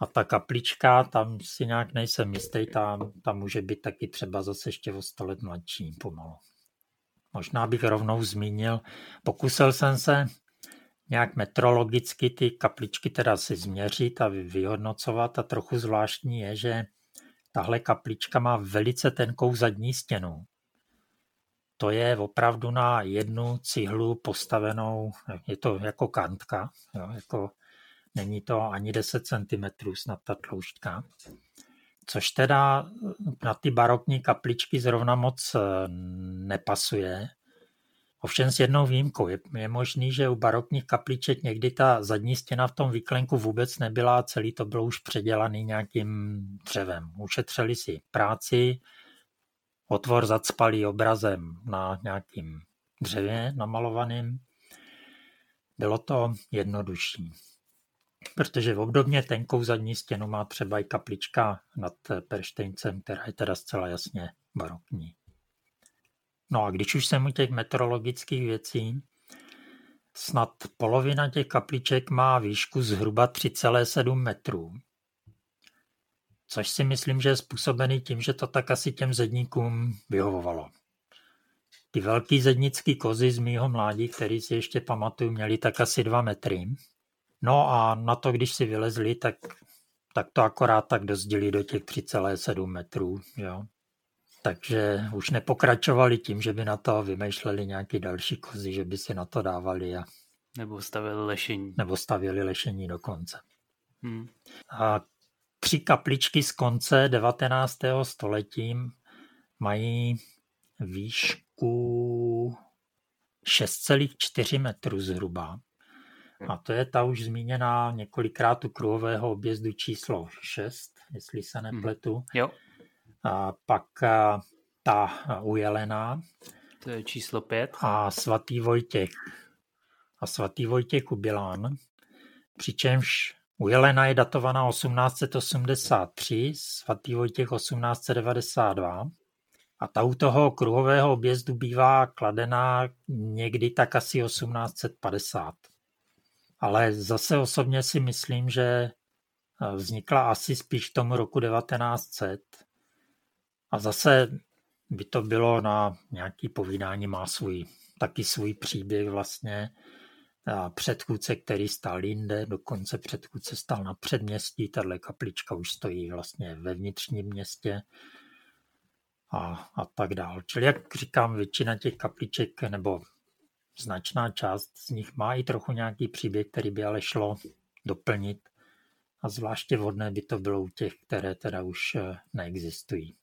A ta kaplička, tam si nějak nejsem jistý, tam, tam může být taky třeba zase ještě o 100 let mladší pomalu. Možná bych rovnou zmínil, pokusil jsem se nějak metrologicky ty kapličky teda si změřit a vyhodnocovat a trochu zvláštní je, že tahle kaplička má velice tenkou zadní stěnu to je opravdu na jednu cihlu postavenou, je to jako kantka, jo, jako není to ani 10 cm snad ta tloušťka. Což teda na ty barokní kapličky zrovna moc eh, nepasuje. Ovšem s jednou výjimkou. Je, je možný, že u barokních kapliček někdy ta zadní stěna v tom výklenku vůbec nebyla a celý to bylo už předělaný nějakým dřevem. Ušetřili si práci, otvor zacpalý obrazem na nějakým dřevě namalovaným. bylo to jednodušší. Protože v obdobně tenkou zadní stěnu má třeba i kaplička nad Perštejncem, která je teda zcela jasně barokní. No a když už jsem u těch meteorologických věcí, snad polovina těch kapliček má výšku zhruba 3,7 metrů. Což si myslím, že je způsobený tím, že to tak asi těm zedníkům vyhovovalo. Ty velký zednický kozy z mýho mládí, který si ještě pamatuju, měli tak asi dva metry. No a na to, když si vylezli, tak, tak to akorát tak dozdili do těch 3,7 metrů. Jo. Takže už nepokračovali tím, že by na to vymýšleli nějaký další kozy, že by si na to dávali. A... Nebo stavili lešení. Nebo stavili lešení dokonce. Hmm. A tři kapličky z konce 19. století mají výšku 6,4 metru zhruba. A to je ta už zmíněná několikrát u kruhového objezdu číslo 6, jestli se hmm. nepletu. Jo. A pak ta ujelená. To je číslo 5. A svatý Vojtěch. A svatý Vojtěch Ubilán. Přičemž Ujelena je datovaná 1883, svatý Vojtěch 1892 a ta u toho kruhového objezdu bývá kladená někdy tak asi 1850. Ale zase osobně si myslím, že vznikla asi spíš tomu roku 1900. A zase by to bylo na nějaký povídání, má svůj, taky svůj příběh vlastně. Předchůdce, který stál jinde, dokonce předchůdce stál na předměstí, tahle kaplička už stojí vlastně ve vnitřním městě a, a tak dál. Čili jak říkám, většina těch kapliček nebo značná část z nich má i trochu nějaký příběh, který by ale šlo doplnit a zvláště vhodné by to bylo u těch, které teda už eh, neexistují.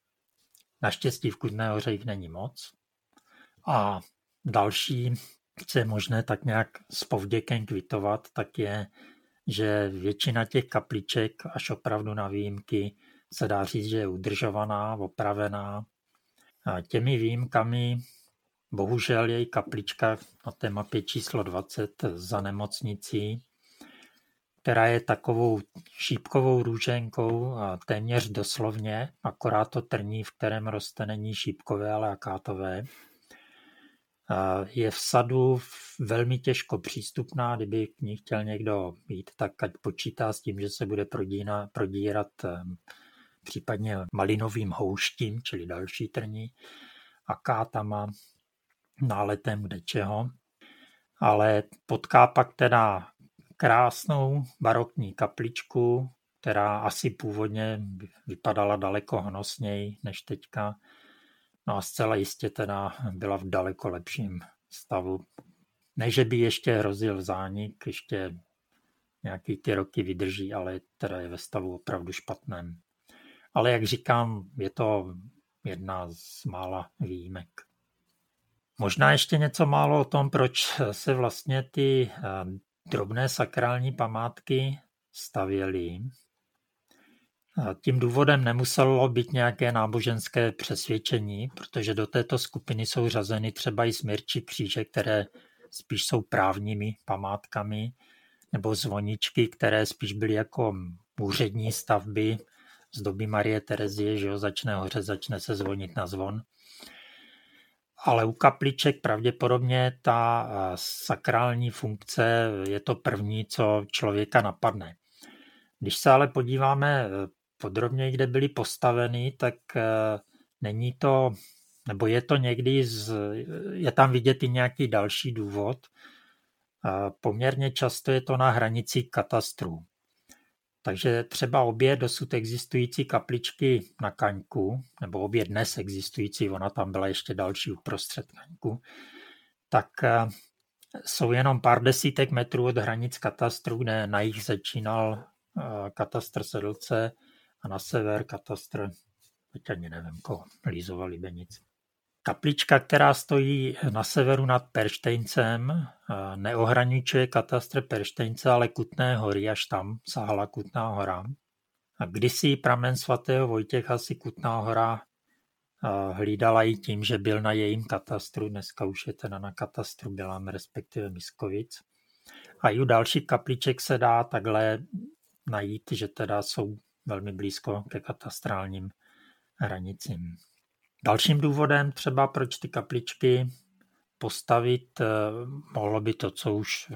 Naštěstí v Kudné hoře jich není moc. A další, co je možné tak nějak s povděkem kvitovat, tak je, že většina těch kapliček, až opravdu na výjimky, se dá říct, že je udržovaná, opravená. A těmi výjimkami bohužel je i kaplička na té mapě číslo 20 za nemocnicí, která je takovou šípkovou růženkou a téměř doslovně, akorát to trní, v kterém roste, není šípkové, ale akátové. Je v sadu velmi těžko přístupná, kdyby k ní chtěl někdo jít, tak ať počítá s tím, že se bude prodína, prodírat ehm, případně malinovým houštím, čili další trní, akátama, náletem kde čeho. Ale potká pak teda krásnou barokní kapličku, která asi původně vypadala daleko honosněji než teďka. No a zcela jistě teda byla v daleko lepším stavu. Ne, že by ještě hrozil zánik, ještě nějaký ty roky vydrží, ale teda je ve stavu opravdu špatném. Ale jak říkám, je to jedna z mála výjimek. Možná ještě něco málo o tom, proč se vlastně ty eh, drobné sakrální památky stavěly. Tím důvodem nemuselo být nějaké náboženské přesvědčení, protože do této skupiny jsou řazeny třeba i smírčí kříže, které spíš jsou právními památkami, nebo zvoničky, které spíš byly jako úřední stavby z doby Marie Terezie, že jo, začne hoře, začne se zvonit na zvon ale u kapliček pravděpodobně ta sakrální funkce je to první, co člověka napadne. Když se ale podíváme eh, podrobně, kde byly postaveny, tak eh, není to, nebo je to někdy, z, je tam vidět i nějaký další důvod. Poměrně často je to na hranici katastru. Takže třeba obě dosud existující kapličky na Kaňku, nebo obě dnes existující, ona tam byla ještě další uprostřed Kaňku, tak eh, jsou jenom pár desítek metrů od hranic katastru, kde na jich začínal eh, katastr Sedlce a na sever katastr, teď ani nevím koho, Lízova Libenic. Kaplička, která stojí na severu nad Perštejncem, neohraničuje katastr Perštejnce, ale Kutné hory, až tam sahala Kutná hora. A kdysi pramen svatého Vojtěcha si Kutná hora hlídala i tím, že byl na jejím katastru, dneska už je teda na katastru Bělám, respektive Miskovic. A i u dalších kapliček se dá takhle najít, že teda jsou velmi blízko ke katastrálním hranicím. Dalším důvodem třeba, proč ty kapličky postavit, eh, mohlo by to, co už eh,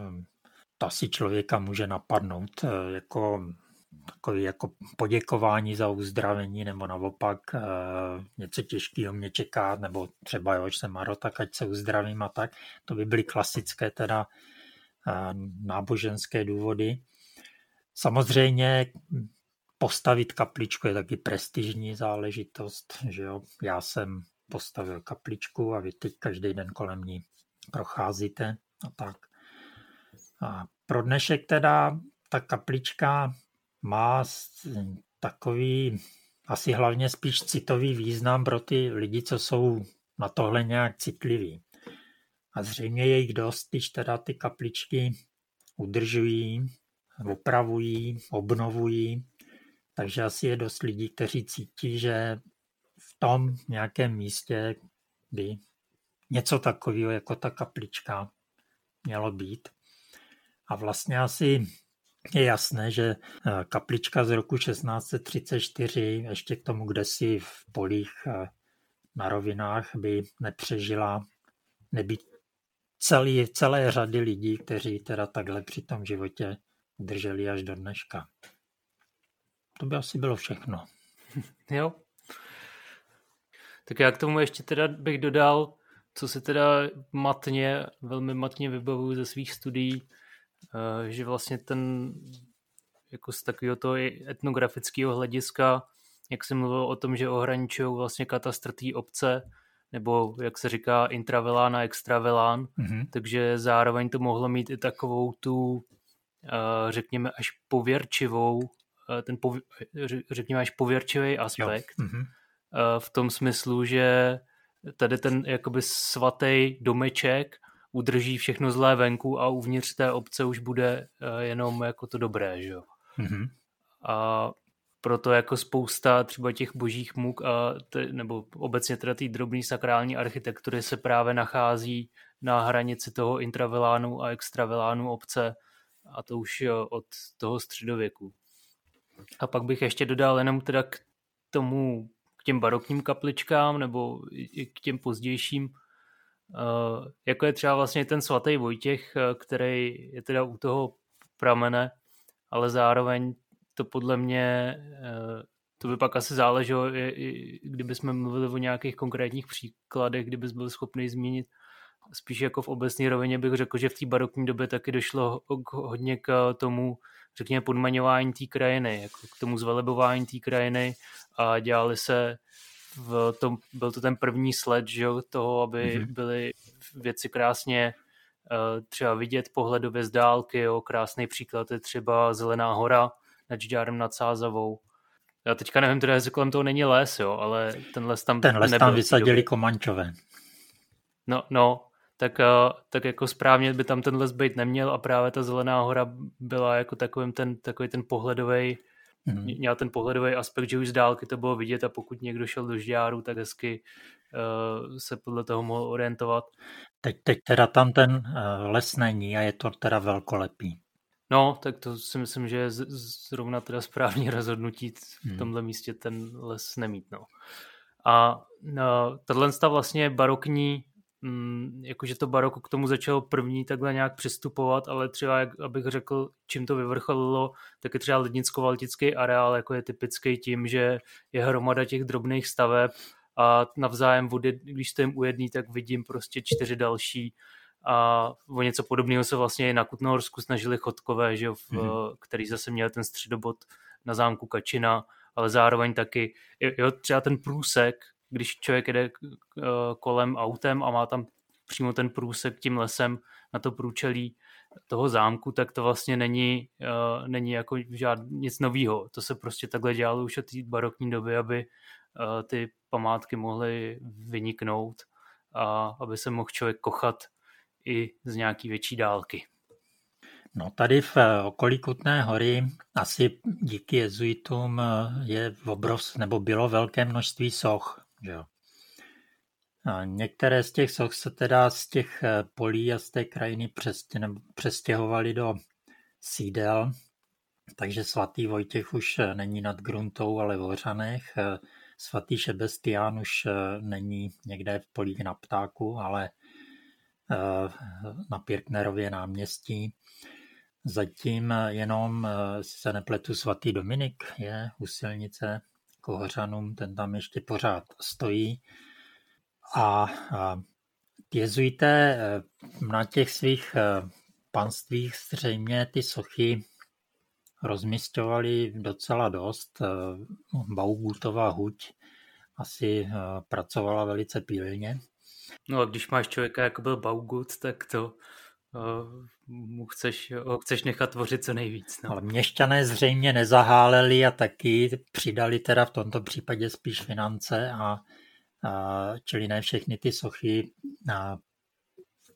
to asi člověka může napadnout, eh, jako takový jako poděkování za uzdravení, nebo naopak něco těžkého mě čeká, nebo třeba jo, jsem Maro, tak ať se uzdravím a tak. To by byly klasické teda náboženské důvody. Samozřejmě postavit kapličku je taky prestižní záležitost, že jo. Já jsem postavil kapličku a vy teď každý den kolem ní procházíte a tak. A pro dnešek teda ta kaplička má takový asi hlavně spíš citový význam pro ty lidi, co jsou na tohle nějak citliví. A zřejmě je jich dost, když teda ty kapličky udržují, opravují, obnovují. Takže asi je dost lidí, kteří cítí, že v tom nějakém místě by něco takového jako ta kaplička mělo být. A vlastně asi je jasné, že eh, kaplička z roku 1634, ještě k tomu kde si v polích eh, na rovinách, by nepřežila nebýt celý, celé řady lidí, kteří teda takhle při tom životě drželi až do dneška. To by asi bylo všechno. *laughs* Jo. Tak já k tomu ještě teda bych dodal, co se teda matně, velmi matně vybavuju ze svých studií, eh, že vlastně ten jako z takového toho etnografického hlediska, jak jsem mluvil o tom, že ohraničují vlastně katastr té obce, nebo jak se říká intravelán a extravelán, mm-hmm. takže zároveň to mohlo mít i takovou tu, eh, řekněme, až pověrčivou, ten pově, řekněme až pověrčivý aspekt, mm-hmm. v tom smyslu, že tady ten jakoby svatý domeček udrží všechno zlé venku a uvnitř té obce už bude jenom jako to dobré, že jo. Mm-hmm. A proto jako spousta třeba těch božích muk a te, nebo obecně teda té drobné sakrální architektury se právě nachází na hranici toho intravelánu a extravelánu obce a to už od toho středověku. A pak bych ještě dodal jenom teda k tomu, k těm barokním kapličkám nebo i k těm pozdějším, jako je třeba vlastně ten svatý Vojtěch, který je teda u toho pramene, ale zároveň to podle mě, eh, to by pak asi záleželo, kdyby jsme mluvili o nějakých konkrétních příkladech, kdyby byl schopný zmínit spíš jako v obecné rovině bych řekl, že v té barokní době taky došlo hodně k tomu, řekněme, podmaňování té krajiny, jako k tomu zvelebování té krajiny a dělali se v tom, byl to ten první sled, že jo, toho, aby mm-hmm. byly věci krásně uh, třeba vidět pohledově z dálky, jo, krásný příklad je třeba Zelená hora, nad Žďárem nad Sázavou. Já teďka nevím, teda jestli kolem toho není les, jo, ale ten les tam Ten les tam vysadili Komančové. No, no, tak, eh, tak jako správně by tam ten les být neměl a právě ta Zelená hora byla jako takovým ten, takový ten pohledový mm. měl ten pohledový aspekt, že už z dálky to bylo vidět a pokud někdo šel do Žďáru, tak hezky uh, se podle toho mohl orientovat. Teď, teď teda tam ten uh, les není a je to teda velkolepý. No, tak to si myslím, že je zrovna teda správně rozhodnutí v hmm. tomhle místě ten les nemít. No. A no, tahle vlastně barokní, mm, jakože to baroko k tomu začalo první takhle nějak přistupovat, ale třeba, jak, abych řekl, čím to vyvrcholilo, tak je třeba lednicko-valtický areál, jako je typický tím, že je hromada těch drobných staveb a navzájem vody, když stojím u jedný, tak vidím prostě čtyři další a o něco podobného se vlastně i na Kutnohorsku snažili chodkové, že v, mm-hmm. který zase měl ten středobod na zámku Kačina, ale zároveň taky, jo, třeba ten průsek, když člověk jede eh, kolem autem a má tam přímo ten průsek tím lesem na to průčelí toho zámku, tak to vlastně není, uh, není jako žád, nic novýho. To se prostě takhle dělalo už od té barokní doby, aby uh, ty památky mohly vyniknout a aby se mohl člověk kochat i z nějaký větší dálky. No tady v eh, okolí Kutné hory asi díky jezuitům eh, je v nebo bylo velké množství soch. Jo. Některé z těch soch se teda z těch eh, polí a z té krajiny přestěhovali do sídel, takže svatý Vojtěch už eh, není nad Gruntou, ale v Ořanech. Eh, svatý Šebestián už není někde v polích na ptáku, ale na Pirknerově náměstí. Zatím jenom, se nepletu, svatý Dominik je u silnice k Hořanům, ten tam ještě pořád stojí. A jezuité eh, na těch svých eh, panstvích zřejmě ty sochy rozmistovali docela dost. Eh, Baugutová huť asi pracovala velice pilně. No a když máš člověka, jako byl Baugut, tak to mu chceš, ho chceš nechat tvořit co nejvíc. No. Ale měšťané zřejmě nezaháleli a taky přidali teda v tomto případě spíš finance a čili ne všechny ty sochy,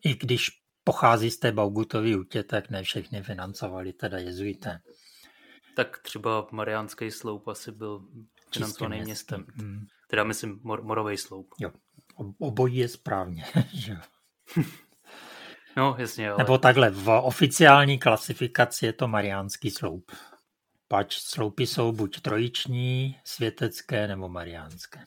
i když pochází z té Baugutovy útě, tak ne všechny financovali teda jezuité. Tak třeba Mariánský sloup asi byl financovaný městem. Hmm. Teda myslím mor- Morovej sloup. Jo, obojí je správně. *laughs* *laughs* no, jasně. Ale... Nebo takhle, v oficiální klasifikaci je to Mariánský sloup. Pač sloupy jsou buď trojiční, světecké nebo mariánské.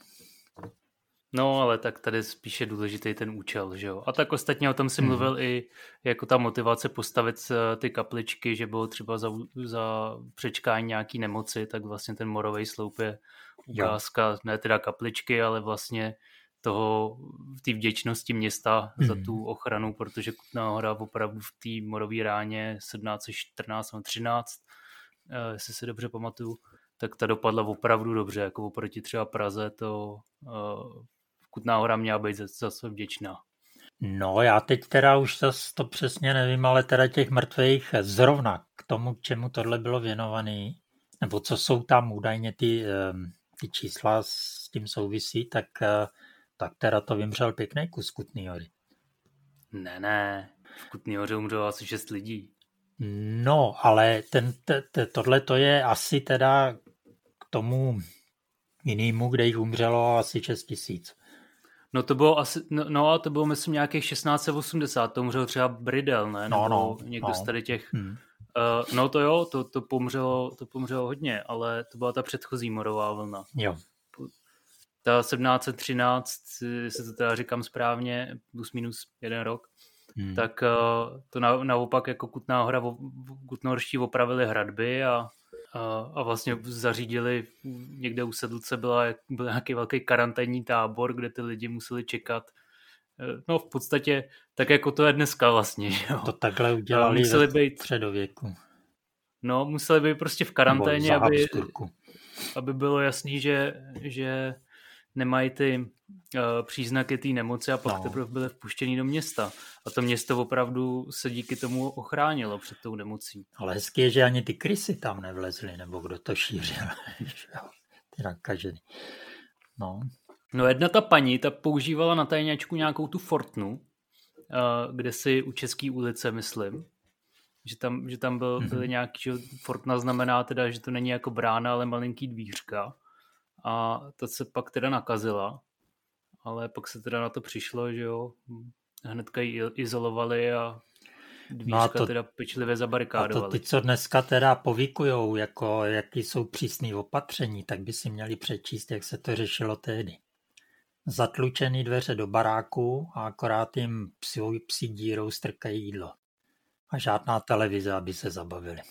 No, ale tak tady spíše důležitý ten účel, že jo. A tak ostatně o tom si hmm. mluvil i jako ta motivace postavit ty kapličky, že bylo třeba za, za přečkání nějaký nemoci, tak vlastně ten morový sloup je ukázka, jo. ne teda kapličky, ale vlastně toho, v té vděčnosti města hmm. za tu ochranu, protože Kutná hora opravdu v té morové ráně 1714 nebo 13, eh, jestli si dobře pamatuju, tak ta dopadla opravdu dobře, jako oproti třeba Praze to uh, Kutná hora měla být zase vděčná. No já teď teda už zase to přesně nevím, ale teda těch mrtvých zrovna k tomu, čemu tohle bylo věnované, nebo co jsou tam údajně ty, ehm, ty čísla s tím souvisí, tak, eh, tak teda to vymřel pěkný kus Kutný hory. Ne, ne, v Kutný hoře umřelo asi šest lidí. No, ale ten, te, te, tohle to je asi teda k tomu jinému, kde jich umřelo asi 6 tisíc. No to bylo asi, no, no a to bylo myslím nějakých 1680, to umřel třeba Bridel, ne? No, Nebo no, někdo no. z tady těch, hmm. uh, no to jo, to, to, pomřelo, to pomřelo hodně, ale to byla ta předchozí morová vlna. Jo. Ta 1713, jestli to teda říkám správně, plus minus jeden rok, hmm. tak uh, to na, naopak jako Kutná hora, Kutnohorští opravili hradby a a, a vlastně zařídili, někde u Sedlce byla, byl nějaký velký karanténní tábor, kde ty lidi museli čekat. E, no v podstatě tak jako to je dneska vlastně. Že jo? To takhle udělali museli být, středověku. No, museli být prostě v karanténě, aby, aby bylo jasný, že, že nemají ty uh, příznaky té nemoci a pak no. teprve byly vpuštěný do města. A to město opravdu se díky tomu ochránilo před tou nemocí. Ale hezky je, že ani ty krysy tam nevlezly, nebo kdo to šířil. *laughs* ty nakažený. No. no jedna ta paní, ta používala na tajňačku nějakou tu fortnu, uh, kde si u České ulice, myslím, že tam, že tam byl, mm-hmm. byly nějaký, že fortna znamená teda, že to není jako brána, ale malinký dvířka a ta se pak teda nakazila, ale pak se teda na to přišlo, že jo, hnedka ji izolovali a dvířka no a to, teda pečlivě zabarikádovali. A to ty, co dneska teda povykujou, jako jaký jsou přísný opatření, tak by si měli přečíst, jak se to řešilo tehdy. Zatlučený dveře do baráku a akorát jim psi, psi dírou strkají jídlo. A žádná televize, aby se zabavili.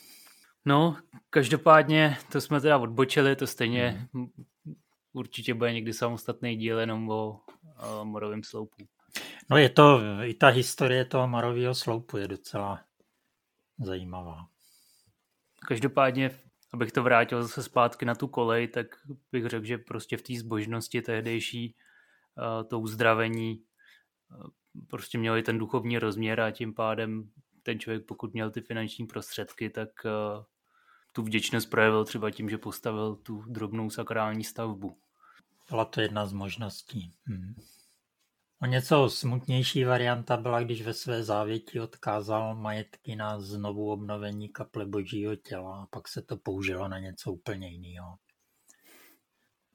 No, každopádně to jsme teda odbočili, to stejně mm. určitě bude někdy samostatný díl jenom o uh, morovém sloupu. No je to, i ta historie toho morového sloupu je docela zajímavá. Každopádně, abych to vrátil zase zpátky na tu kolej, tak bych řekl, že prostě v té zbožnosti tehdejší uh, to uzdravení uh, prostě mělo i ten duchovní rozměr a tím pádem ten člověk, pokud měl ty finanční prostředky, tak uh, tu vděčnost projevil třeba tím, že postavil tu drobnou sakrální stavbu. Byla to jedna z možností. Hmm. O něco smutnější varianta byla, když ve své závěti odkázal majetky na znovu obnovení kaple božího těla a pak se to použilo na něco úplně jiného.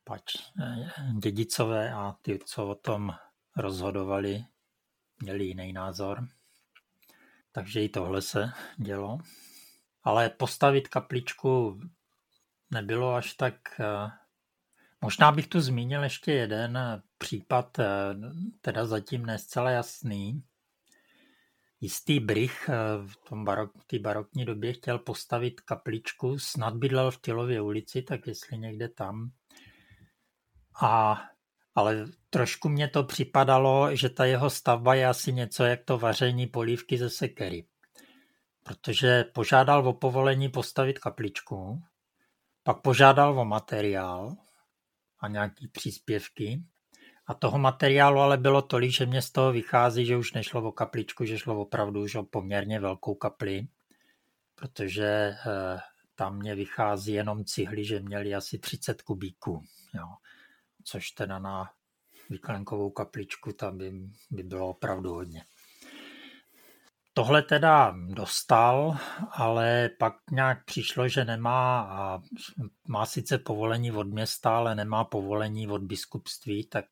Pač eh, dědicové a ty, co o tom rozhodovali, měli jiný názor. Takže i tohle se dělo. Ale postavit kapličku nebylo až tak... Eh, možná bych tu zmínil ještě jeden případ, eh, teda zatím ne zcela jasný. Jistý Brych eh, v tom barok, barokní době chtěl postavit kapličku, snad bydlel v Tylově ulici, tak jestli někde tam. A, ale trošku mě to připadalo, že ta jeho stavba je asi něco jak to vaření polívky ze sekery. Protože požádal o povolení postavit kapličku, pak požádal o materiál a nějaký příspěvky a toho materiálu ale bylo tolik, že mě z toho vychází, že už nešlo o kapličku, že šlo opravdu už o poměrně velkou kapli, protože eh, tam mě vychází jenom cihly, že měli asi 30 kubíků, jo. což teda na vyklenkovou kapličku tam by, by bylo opravdu hodně. Tohle teda dostal, ale pak nějak přišlo, že nemá, a má sice povolení od města, ale nemá povolení od biskupství, tak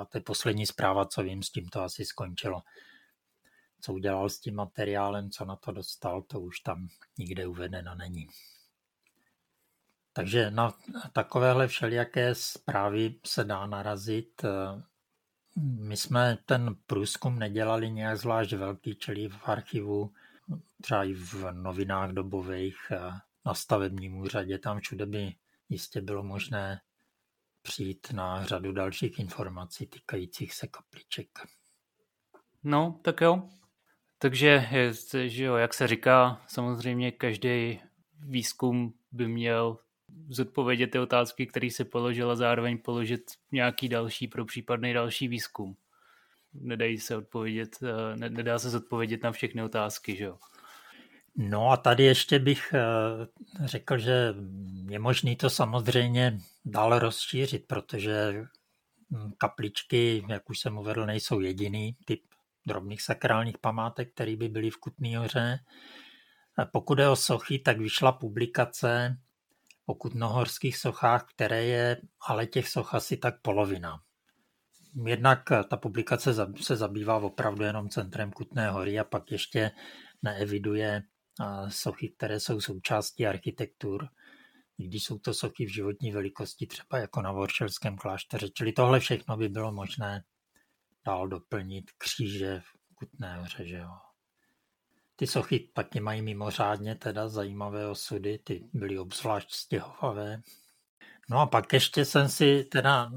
a to je poslední zpráva, co vím, s tím to asi skončilo. Co udělal s tím materiálem, co na to dostal, to už tam nikde uvedeno není. Takže na takovéhle všelijaké zprávy se dá narazit my jsme ten průzkum nedělali nějak zvlášť velký, čili v archivu, třeba i v novinách dobových, na stavebním úřadě, tam všude by jistě bylo možné přijít na řadu dalších informací týkajících se kapliček. No, tak jo. Takže, že jo, jak se říká, samozřejmě každý výzkum by měl zodpovědět ty otázky, které si položil a zároveň položit nějaký další pro případný další výzkum. Nedají se odpovědět, eh, nedá se zodpovědět na všechny otázky, že jo? No a tady ještě bych eh, řekl, že je možný to samozřejmě dál rozšířit, protože hm, kapličky, jak už jsem uvedl, nejsou jediný typ drobných sakrálních památek, které by byly v Kutný hoře. Pokud je o sochy, tak vyšla publikace o kutnohorských sochách, které je ale těch soch asi tak polovina. Jednak ta publikace se zabývá opravdu jenom centrem Kutné hory a pak ještě neeviduje sochy, které jsou součástí architektur, když jsou to sochy v životní velikosti, třeba jako na Voršelském klášteře. Čili tohle všechno by bylo možné dál doplnit kříže v Kutné hoře. Že jo. Ty sochy taky mají mimořádně teda zajímavé osudy, ty byly obzvlášť stěhovavé. No a pak ještě jsem si teda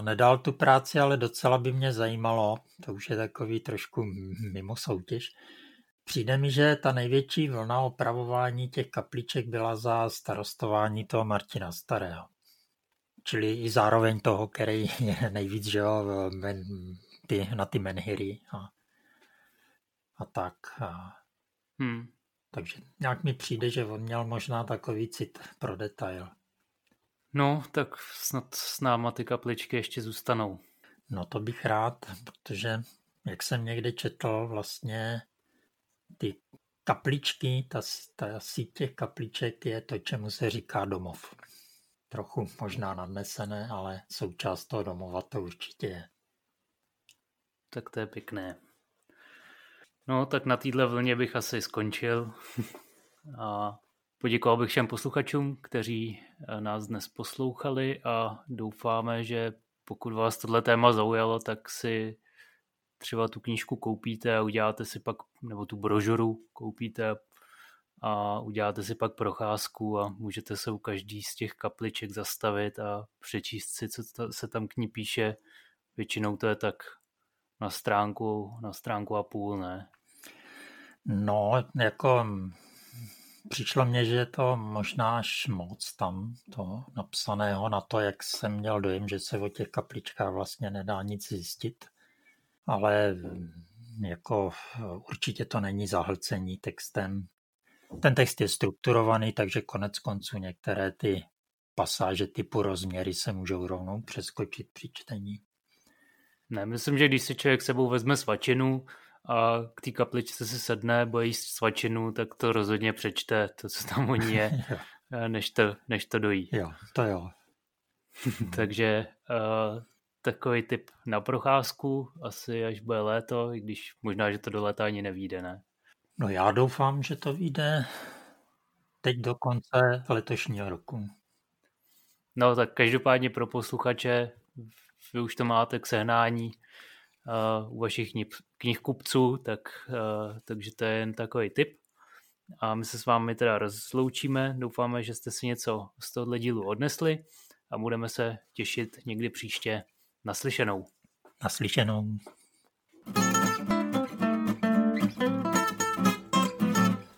nedal tu práci, ale docela by mě zajímalo, to už je takový trošku mimo soutěž, Přijde mi, že ta největší vlna opravování těch kapliček byla za starostování toho Martina Starého. Čili i zároveň toho, který je nejvíc že jo, ty, na ty menhiry a, a tak. A Hmm. Takže nějak mi přijde, že on měl možná takový cit pro detail. No, tak snad s náma ty kapličky ještě zůstanou. No to bych rád, protože jak jsem někde četl, vlastně ty kapličky, ta, ta síť těch kapliček je to, čemu se říká domov. Trochu možná nadnesené, ale součást toho domova to určitě je. Tak to je pěkné. No, tak na téhle vlně bych asi skončil *laughs* a poděkoval bych všem posluchačům, kteří eh, nás dnes poslouchali a doufáme, že pokud vás tohle téma zaujalo, tak si třeba tu knížku koupíte a uděláte si pak, nebo tu brožuru koupíte a uděláte si pak procházku a můžete se u každý z těch kapliček zastavit a přečíst si, co se tam k ní píše. Většinou to je tak na stránku, na stránku a půl, ne? No, jako přišlo mně, že je to možná až moc tam to napsaného na to, jak jsem měl dojem, že se o těch kapličkách vlastně nedá nic zjistit. Ale jako určitě to není zahlcení textem. Ten text je strukturovaný, takže konec konců některé ty pasáže typu rozměry se můžou rovnou přeskočit při čtení. Ne, myslím, že když si člověk sebou vezme svačinu, a k té kapličce si sedne, bude jíst svačinu, tak to rozhodně přečte, to, co tam o ní je, *laughs* než to, než to dojí. Jo, to jo. *laughs* Takže uh, takový typ na procházku, asi až bude léto, i když možná, že to do léta ani nevíde, ne? No já doufám, že to vyjde teď do konce letošního roku. No tak každopádně pro posluchače, vy už to máte k sehnání u vašich knih, kupců, tak, uh, takže to je jen takový tip. A my se s vámi teda rozloučíme. Doufáme, že jste si něco z tohohle dílu odnesli a budeme se těšit někdy příště naslyšenou. Naslyšenou.